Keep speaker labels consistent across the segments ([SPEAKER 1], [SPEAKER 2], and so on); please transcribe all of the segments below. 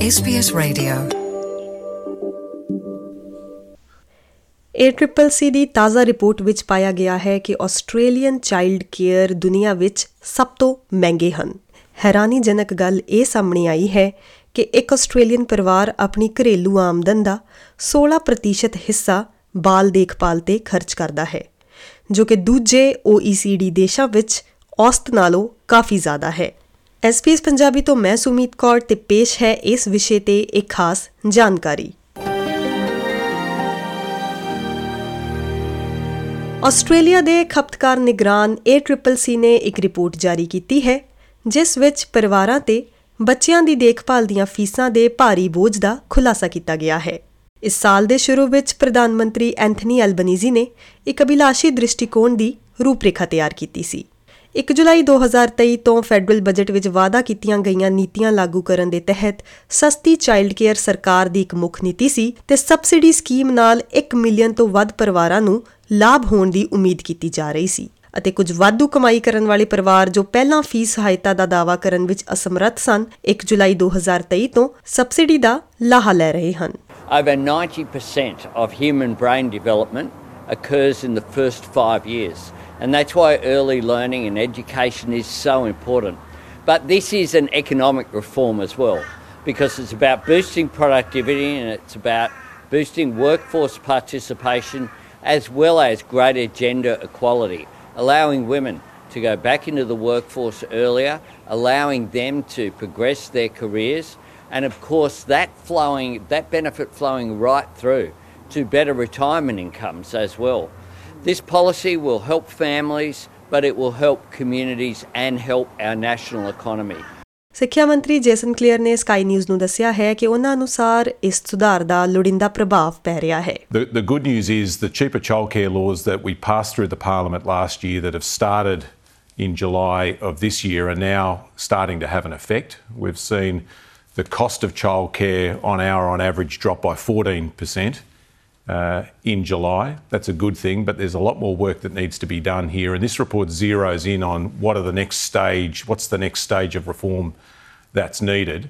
[SPEAKER 1] SBS Radio.
[SPEAKER 2] ACCC ਦੀ ਤਾਜ਼ਾ report ਵਿੱਚ ਪਾਇਆ ਗਿਆ ਹੈ ਕਿ ਆਸਟ੍ਰੇਲੀਅਨ ਚਾਈਲਡ ਕੇਅਰ ਦੁਨੀਆ ਵਿੱਚ ਸਭ ਤੋਂ ਮਹਿੰਗੇ ਹਨ ਹੈਰਾਨੀਜਨਕ ਗੱਲ ਇਹ ਸਾਹਮਣੇ ਆਈ ਹੈ ਕਿ ਇੱਕ ਆਸਟ੍ਰੇਲੀਅਨ ਪਰਿਵਾਰ ਆਪਣੀ ਘਰੇਲੂ ਆਮਦਨ ਦਾ 16% ਹਿੱਸਾ ਬਾਲ ਦੇਖਭਾਲ ਤੇ ਖਰਚ ਕਰਦਾ ਹੈ, ਜੋ ਕਿ ਦੂਜੇ OECD ਦੇਸ਼ਾਂ ਵਿੱਚ ਔਸਤ ਨਾਲੋਂ ਕਾਫੀ ਜ਼ਿਆਦਾ ਹੈ SBS ਪੰਜਾਬੀ ਤੋਂ ਮੈਂ ਸੁਮੀਤ ਕੌਰ ਤੇ ਪੇਸ਼ ਹੈ ਇਸ ਵਿਸ਼ੇ ਤੇ ਇੱਕ ਖਾਸ ਜਾਣਕਾਰੀ। ਆਸਟ੍ਰੇਲੀਆ ਦੇ ਖਪਤਕਾਰ ਨਿਗਰਾਨ ACCC ਨੇ ਇੱਕ ਰਿਪੋਰਟ ਜਾਰੀ ਕੀਤੀ ਹੈ, ਜਿਸ ਵਿੱਚ ਪਰਿਵਾਰਾਂ ਤੇ ਬੱਚਿਆਂ ਦੀ ਦੇਖਭਾਲ ਦੀਆਂ ਫੀਸਾਂ ਦੇ ਭਾਰੀ ਬੋਝ ਦਾ ਖੁਲਾਸਾ ਕੀਤਾ ਗਿਆ ਹੈ। ਇਸ ਸਾਲ ਦੇ ਸ਼ੁਰੂ ਵਿੱਚ ਪ੍ਰਧਾਨ ਮੰਤਰੀ ਐਂਥਨੀ ਐਲਬਨੀਜ਼ੀ ਨੇ ਇੱਕ ਅਭਿਲਾਸ਼ੀ ਦ੍ਰਿਸ਼ਟੀਕੋਣ ਦੀ ਰੂਪਰੇਖਾ ਤਿਆਰ ਕੀਤੀ ਸੀ। 1 ਜੁਲਾਈ 2023 ਤੋਂ ਫੈਡਰਲ ਬਜਟ ਵਿੱਚ ਵਾਅਦਾ ਕੀਤੀਆਂ ਗਈਆਂ ਨੀਤੀਆਂ ਲਾਗੂ ਕਰਨ ਦੇ ਤਹਿਤ ਸਸਤੀ ਚਾਈਲਡ ਕੇਅਰ ਸਰਕਾਰ ਦੀ ਇੱਕ ਮੁੱਖ ਨੀਤੀ ਸੀ ਤੇ ਸਬਸਿਡੀ ਸਕੀਮ ਨਾਲ 1 ਮਿਲੀਅਨ ਤੋਂ ਵੱਧ ਪਰਿਵਾਰਾਂ ਨੂੰ ਲਾਭ ਹੋਣ ਦੀ ਉਮੀਦ ਕੀਤੀ ਜਾ ਰਹੀ ਸੀ ਅਤੇ ਕੁਝ ਵਾਧੂ ਕਮਾਈ ਕਰਨ ਵਾਲੇ ਪਰਿਵਾਰ ਜੋ ਪਹਿਲਾਂ ਫੀਸ ਸਹਾਇਤਾ ਦਾ ਦਾਅਵਾ ਕਰਨ ਵਿੱਚ ਅਸਮਰੱਥ ਸਨ 1 ਜੁਲਾਈ 2023 ਤੋਂ ਸਬਸਿਡੀ ਦਾ ਲਾਹਾ ਲੈ ਰਹੇ ਹਨ।
[SPEAKER 3] Over 90% of human brain development occurs in the first five years, and that's why early learning and education is so important. But this is an economic reform as well, because it's about boosting productivity and it's about boosting workforce participation as well as greater gender equality, allowing women to go back into the workforce earlier, allowing them to progress their careers and of course that flowing that benefit flowing right through to better retirement incomes as well this policy will help families but it will help communities and help our national economy
[SPEAKER 2] ਸਿੱਖਿਆ ਮੰਤਰੀ Jason Clare ਨੇ Sky News ਨੂੰ ਦੱਸਿਆ ਹੈ ਕਿ ਉਹਨਾਂ ਅਨੁਸਾਰ ਇਸ ਸੁਧਾਰ ਦਾ ਲੋੜੀਂਦਾ ਪ੍ਰਭਾਵ ਪੈ ਰਿਹਾ ਹੈ
[SPEAKER 4] The, the good news is the cheaper childcare laws that we passed through the parliament last year that have started in July of this year are now starting to have an effect. We've seen the cost of childcare on hour on average drop by 14% Uh, in July. That's a good thing, but there's a lot more work that needs to be done here. And this report zeroes in on what are the next stage, what's the next stage of reform that's needed.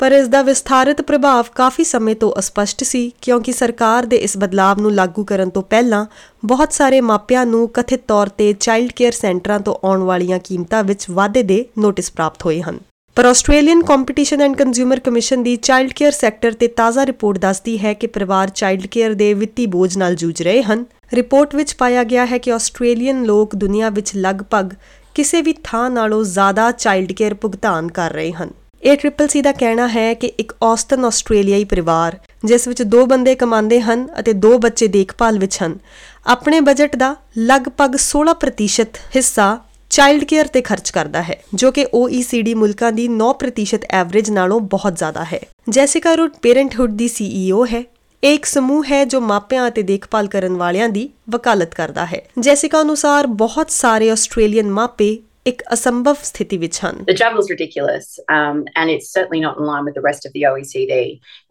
[SPEAKER 2] ਪਰ ਇਸ ਦਾ ਵਿਸਥਾਰਿਤ ਪ੍ਰਭਾਵ ਕਾਫੀ ਸਮੇਂ ਤੋਂ ਅਸਪਸ਼ਟ ਸੀ ਕਿਉਂਕਿ ਸਰਕਾਰ ਦੇ ਇਸ ਬਦਲਾਵ ਨੂੰ ਲਾਗੂ ਕਰਨ ਤੋਂ ਪਹਿਲਾਂ ਬਹੁਤ ਸਾਰੇ ਮਾਪਿਆਂ ਨੂੰ ਕਥਿਤ ਤੌਰ ਤੇ ਚਾਈਲਡ ਕੇਅਰ ਸੈਂਟਰਾਂ ਤੋਂ ਆਉਣ ਵਾਲੀਆਂ ਕੀਮਤਾਂ ਵਿੱਚ ਵਾਧੇ ਦੇ ਨੋਟਿਸ ਪ੍ਰਾਪਤ ਹੋਏ ਹਨ ਪਰ Australian Competition and Consumer Commission the child care sector ਤੇ ਤਾਜ਼ਾ ਰਿਪੋਰਟ ਦੱਸਦੀ ਹੈ ਕਿ ਪਰਿਵਾਰ ਚਾਈਲਡ ਕੇਅਰ ਦੇ ਵਿੱਤੀ ਬੋਝ ਨਾਲ ਜੂਝ ਰਹੇ ਹਨ। ਰਿਪੋਰਟ ਵਿੱਚ ਪਾਇਆ ਗਿਆ ਹੈ ਕਿ ਆਸਟ੍ਰੇਲੀਅਨ ਲੋਕ ਦੁਨੀਆ ਵਿੱਚ ਲਗਭਗ ਕਿਸੇ ਵੀ ਥਾਂ ਨਾਲੋਂ ਜ਼ਿਆਦਾ ਚਾਈਲਡ ਕੇਅਰ ਭੁਗਤਾਨ ਕਰ ਰਹੇ ਹਨ। ACCC ਦਾ ਕਹਿਣਾ ਹੈ ਕਿ ਇੱਕ ਔਸਤਨ ਆਸਟ੍ਰੇਲੀਆਈ ਪਰਿਵਾਰ, ਜਿਸ ਵਿੱਚ ਦੋ ਬੰਦੇ ਕਮਾਉਂਦੇ ਹਨ ਅਤੇ ਦੋ ਬੱਚੇ ਦੇਖਭਾਲ ਵਿੱਚ ਹਨ, ਆਪਣੇ ਬਜਟ ਦਾ ਲਗਭਗ 16% ਹਿੱਸਾ ਚਾਈਲਡ ਕੇਅਰ ਤੇ ਖਰਚ ਕਰਦਾ ਹੈ, ਜੋ ਕਿ OECD ਮੁਲਕਾਂ ਦੀ 9% ਐਵਰੇਜ ਨਾਲੋਂ ਬਹੁਤ ਜ਼ਿਆਦਾ ਹੈ। ਜੈਸਿਕਾ ਰੂਟ ਪੇਰੈਂਟਹੁੱਡ ਦੀ CEO ਹੈ। ਇਹ ਇੱਕ ਸਮੂਹ ਹੈ ਜੋ ਮਾਪਿਆਂ ਅਤੇ ਦੇਖਭਾਲ ਕਰਨ ਵਾਲਿਆਂ ਦੀ ਵਕਾਲਤ ਕਰਦਾ ਹੈ। ਜੈਸਿਕਾ ਅਨੁਸਾਰ ਬਹੁਤ ਸਾਰੇ ਆਸਟ੍ਰੇਲੀਅਨ ਮਾਪੇ ਇੱਕ ਅਸੰਭਵ ਸਥਿਤੀ ਵਿੱਚ ਹਨ
[SPEAKER 5] The juggle's ridiculous, um, and it's certainly not in line with the rest of the OECD.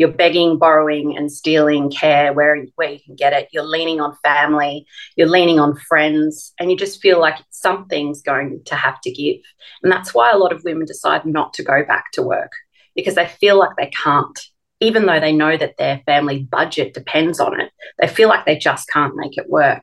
[SPEAKER 5] You're begging, borrowing, and stealing care where, where you can get it. You're leaning on family, you're leaning on friends, and you just feel like something's going to have to give. And that's why a lot of women decide not to go back to work because they feel like they can't. Even though they know that their family budget depends on it, they feel like they just can't make it work.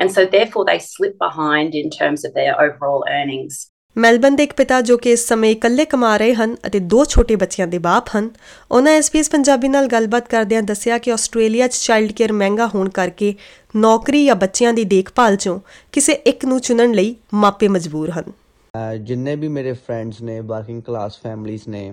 [SPEAKER 5] And so, therefore, they slip behind in terms of their overall earnings.
[SPEAKER 2] Melbourne ਦੇ ਇੱਕ ਪਿਤਾ ਜੋ ਕਿ ਇਸ ਸਮੇਂ ਇਕੱਲੇ ਕਮਾ ਰਹੇ ਹਨ ਅਤੇ ਦੋ ਛੋਟੇ ਬੱਚਿਆਂ ਦੇ ਬਾਪ ਹਨ ਉਹਨਾਂ SBS ਪੰਜਾਬੀ ਨਾਲ ਗੱਲਬਾਤ ਕਰਦਿਆਂ ਦੱਸਿਆ ਕਿ ਆਸਟ੍ਰੇਲੀਆ 'ਚ ਚਾਈਲਡ ਕੇਅਰ ਮਹਿੰਗਾ ਹੋਣ ਕਰਕੇ ਨੌਕਰੀ ਜਾਂ ਬੱਚਿਆਂ ਦੀ ਦੇਖਭਾਲ 'ਚੋਂ ਕਿਸੇ ਇੱਕ ਨੂੰ ਚੁਣਨ ਲਈ ਮਾਪੇ ਮਜਬੂਰ ਹਨ
[SPEAKER 6] ਜਿੰਨੇ ਵੀ ਮੇਰੇ ਫਰੈਂਡਸ ਨੇ ਵਰਕਿੰਗ ਕਲਾਸ ਫੈਮਲੀਆਂ ਨੇ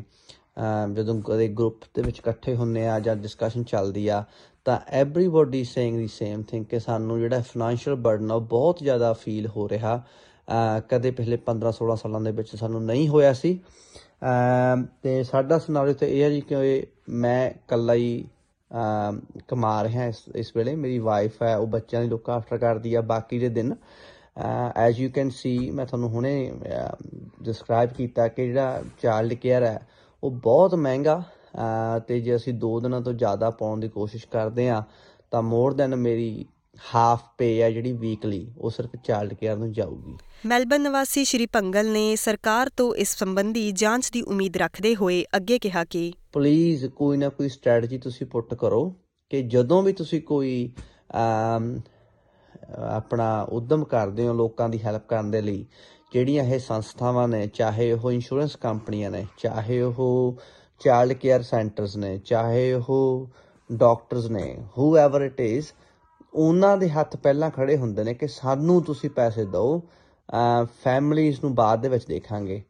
[SPEAKER 6] ਜਦੋਂ ਕਦੇ ਗਰੁੱਪ ਦੇ ਵਿੱਚ ਇਕੱਠੇ ਹੁੰਨੇ ਆ ਜਾਂ ਡਿਸਕਸ਼ਨ ਚੱਲਦੀ ਆ, ਤਾਂ everybody saying the same thing ਕਿ ਸਾਨੂੰ ਜਿਹੜਾ ਫਾਈਨੈਂਸ਼ੀਅਲ ਬਰਡਨ ਆ ਉਹ ਬਹੁਤ ਜ਼ਿਆਦਾ ਫੀਲ ਹੋ ਰਿਹਾ। ਅਹ ਕਦੇ ਪਿਛਲੇ 15 16 ਸਾਲਾਂ ਦੇ ਵਿੱਚ ਸਾਨੂੰ ਨਹੀਂ ਹੋਇਆ ਸੀ। ਅਮ ਤੇ ਸਾਡਾ ਸਿਨਾਰੀਓ ਤੇ ਇਹ ਹੈ ਜੀ ਕਿ ਮੈਂ ਇਕੱਲਾ ਹੀ, ਅਮ ਕਮਾ ਰਿਹਾ ਇਸ ਇਸ ਵੇਲੇ। ਮੇਰੀ ਵਾਈਫ ਹੈ, ਉਹ ਬੱਚਿਆਂ ਦੀ ਲੁੱਕ ਆਫਟਰ ਕਰਦੀ ਆ ਬਾਕੀ ਦੇ ਦਿਨ। ਐਜ਼ ਯੂ ਕੈਨ ਸੀ ਮੈਂ ਤੁਹਾਨੂੰ ਹੁਣੇ ਡਿਸਕ੍ਰਾਈਬ ਕੀਤਾ ਕਿ ਜਿਹੜਾ ਚਾਈਲਡ ਕੇਅਰ ਹੈ ਉਹ ਬਹੁਤ ਮਹਿੰਗਾ ਤੇ ਜੇ ਅਸੀਂ 2 ਦਿਨਾਂ ਤੋਂ ਜ਼ਿਆਦਾ ਪਾਉਣ ਦੀ ਕੋਸ਼ਿਸ਼ ਕਰਦੇ ਆ ਤਾਂ ਮੋਰ ਦੈਨ ਮੇਰੀ ਹਾਫ ਪੇ ਆ ਜਿਹੜੀ ਵੀਕਲੀ ਉਹ ਸਿਰਫ ਚਾਈਲਡ ਕੇਅਰ ਨੂੰ ਜਾਊਗੀ।
[SPEAKER 2] ਮੈਲਬਨ ਨਿਵਾਸੀ ਸ਼੍ਰੀ ਭੰਗਲ ਨੇ ਸਰਕਾਰ ਤੋਂ ਇਸ ਸੰਬੰਧੀ ਜਾਂਚ ਦੀ ਉਮੀਦ ਰੱਖਦੇ ਹੋਏ ਅੱਗੇ ਕਿਹਾ ਕਿ
[SPEAKER 6] ਪਲੀਜ਼ ਕੋਈ ਨਾ ਕੋਈ ਸਟ੍ਰੈਟਜੀ ਤੁਸੀਂ ਪੁੱਟ ਕਰੋ ਕਿ ਜਦੋਂ ਵੀ ਤੁਸੀਂ ਕੋਈ ਆਪਣਾ ਉਦਮ ਕਰਦੇ ਹੋ ਲੋਕਾਂ ਦੀ ਹੈਲਪ ਕਰਨ ਦੇ ਲਈ, ਜਿਹੜੀਆਂ ਇਹ ਸੰਸਥਾਵਾਂ ਨੇ, ਚਾਹੇ ਉਹ ਇੰਸ਼ੋਰੈਂਸ ਕੰਪਨੀਆਂ ਨੇ, ਚਾਹੇ ਉਹ ਚਾਈਲਡ ਕੇਅਰ ਸੈਂਟਰਸ ਨੇ, ਚਾਹੇ ਉਹ ਡਾਕਟਰਸ ਨੇ ਹੂਐਵਰ ਇਟ ਇਜ਼ ਉਹਨਾਂ ਦੇ ਹੱਥ ਪਹਿਲਾਂ ਖੜੇ ਹੁੰਦੇ ਨੇ ਕਿ ਸਾਨੂੰ ਤੁਸੀਂ ਪੈਸੇ ਦਿਓ ਫੈਮਲੀਜ਼ ਨੂੰ ਬਾਅਦ ਦੇ ਵਿੱਚ ਦੇਖਾਂਗੇ।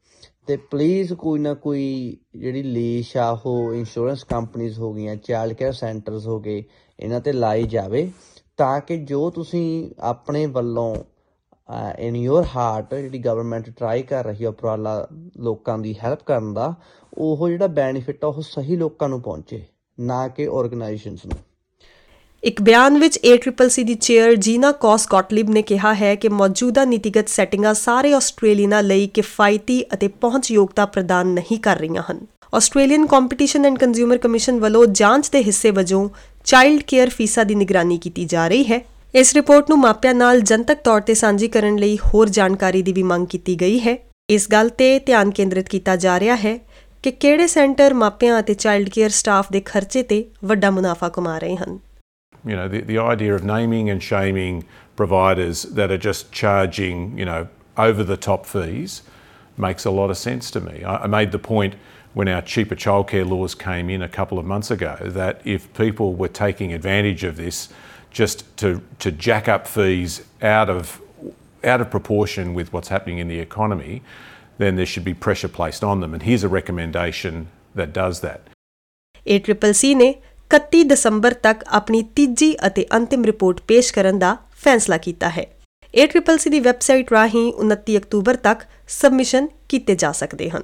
[SPEAKER 6] ਤੇ ਪਲੀਜ਼ ਕੋਈ ਨਾ ਕੋਈ ਜਿਹੜੀ ਲੀਸ਼ ਆ, ਉਹ ਇੰਸ਼ੋਰੈਂਸ ਕੰਪਨੀਆਂ ਹੋ ਗਈਆਂ ਚਾਈਲਡ ਕੇਅਰ ਸੈਂਟਰਸ ਹੋ ਗਏ, ਇਹਨਾਂ ਤੇ ਲਾਈ ਜਾਵੇ। ਤਾਂ ਕਿ ਜੋ ਤੁਸੀਂ ਆਪਣੇ ਵੱਲੋਂ ਇਨ ਯੋਰ ਹਾਰਟ ਜਿਹੜੀ ਗਵਰਨਮੈਂਟ ਟਰਾਈ ਕਰ ਰਹੀ ਹੈ ਉਪਰਾਲਾ ਲੋਕਾਂ ਦੀ ਹੈਲਪ ਕਰਨ ਦਾ, ਉਹ ਜਿਹੜਾ ਬੈਨੀਫਿਟ ਆ ਉਹ ਸਹੀ ਲੋਕਾਂ ਨੂੰ ਪਹੁੰਚੇ, ਨਾ ਕਿ ਆਰਗੇਨਾਈਜੇਸ਼ਨਸ ਨੂੰ।
[SPEAKER 2] ਇੱਕ ਬਿਆਨ ਵਿੱਚ ACCC ਦੀ ਚੇਅਰ ਜੀਨਾ ਕੌਸ ਗੌਟਲਿਬ ਨੇ ਕਿਹਾ ਹੈ ਕਿ ਮੌਜੂਦਾ ਨੀਤੀਗਤ ਸੈਟਿੰਗਾਂ ਸਾਰੇ ਆਸਟ੍ਰੇਲੀਅਨਾਂ ਲਈ ਕਿਫਾਇਤੀ ਅਤੇ ਪਹੁੰਚਯੋਗਤਾ ਪ੍ਰਦਾਨ ਨਹੀਂ ਕਰ ਰਹੀਆਂ ਹਨ। Australian competition and consumer commission ਵੱਲੋਂ ਜਾਂਚ ਦੇ ਹਿੱਸੇ ਵਜੋਂ ਚਾਈਲਡ ਕੇਅਰ ਫੀਸਾਂ ਦੀ ਨਿਗਰਾਨੀ ਕੀਤੀ ਜਾ ਰਹੀ ਹੈ ਇਸ ਰਿਪੋਰਟ ਨੂੰ ਮਾਪਿਆਂ ਨਾਲ ਜਨਤਕ ਤੌਰ ਤੇ ਸਾਂਝੀ ਕਰਨ ਲਈ ਹੋਰ ਜਾਣਕਾਰੀ ਦੀ ਵੀ ਮੰਗ ਕੀਤੀ ਗਈ ਹੈ ਇਸ ਗੱਲ ਤੇ ਧਿਆਨ ਕੇਂਦਰਿਤ ਕੀਤਾ ਜਾ ਰਿਹਾ ਹੈ ਕਿ ਕਿਹੜੇ ਸੈਂਟਰ ਮਾਪਿਆਂ ਅਤੇ ਚਾਈਲਡ ਕੇਅਰ ਸਟਾਫ ਦੇ ਖਰਚੇ ਤੇ ਵੱਡਾ ਮੁਨਾਫਾ ਕਮਾ ਰਹੇ ਹਨ
[SPEAKER 4] You know, the, the idea of naming and shaming providers that are just charging, you know, over the top fees makes a lot of sense to me. I, I made the point when our cheaper childcare laws came in a couple of months ago that if people were taking advantage of this just to, to jack up fees out of, out of proportion with what's happening in the economy, then there should be pressure placed on them. And here's a recommendation that does that.
[SPEAKER 2] ACCC ਨੇ 31 ਦਸੰਬਰ ਤੱਕ ਆਪਣੀ ਤੀਜੀ ਅਤੇ ਅੰਤਿਮ report ਪੇਸ਼ ਕਰਨ ਦਾ ਫੈਸਲਾ ਕੀਤਾ ਹੈ ACCC ਦੀ ਵੈਬਸਾਈਟ ਰਾਹੀਂ 29 ਅਕਤੂਬਰ ਤੱਕ ਸਬਮਿਸ਼ਨ ਕੀਤੇ ਜਾ ਸਕਦੇ ਹਨ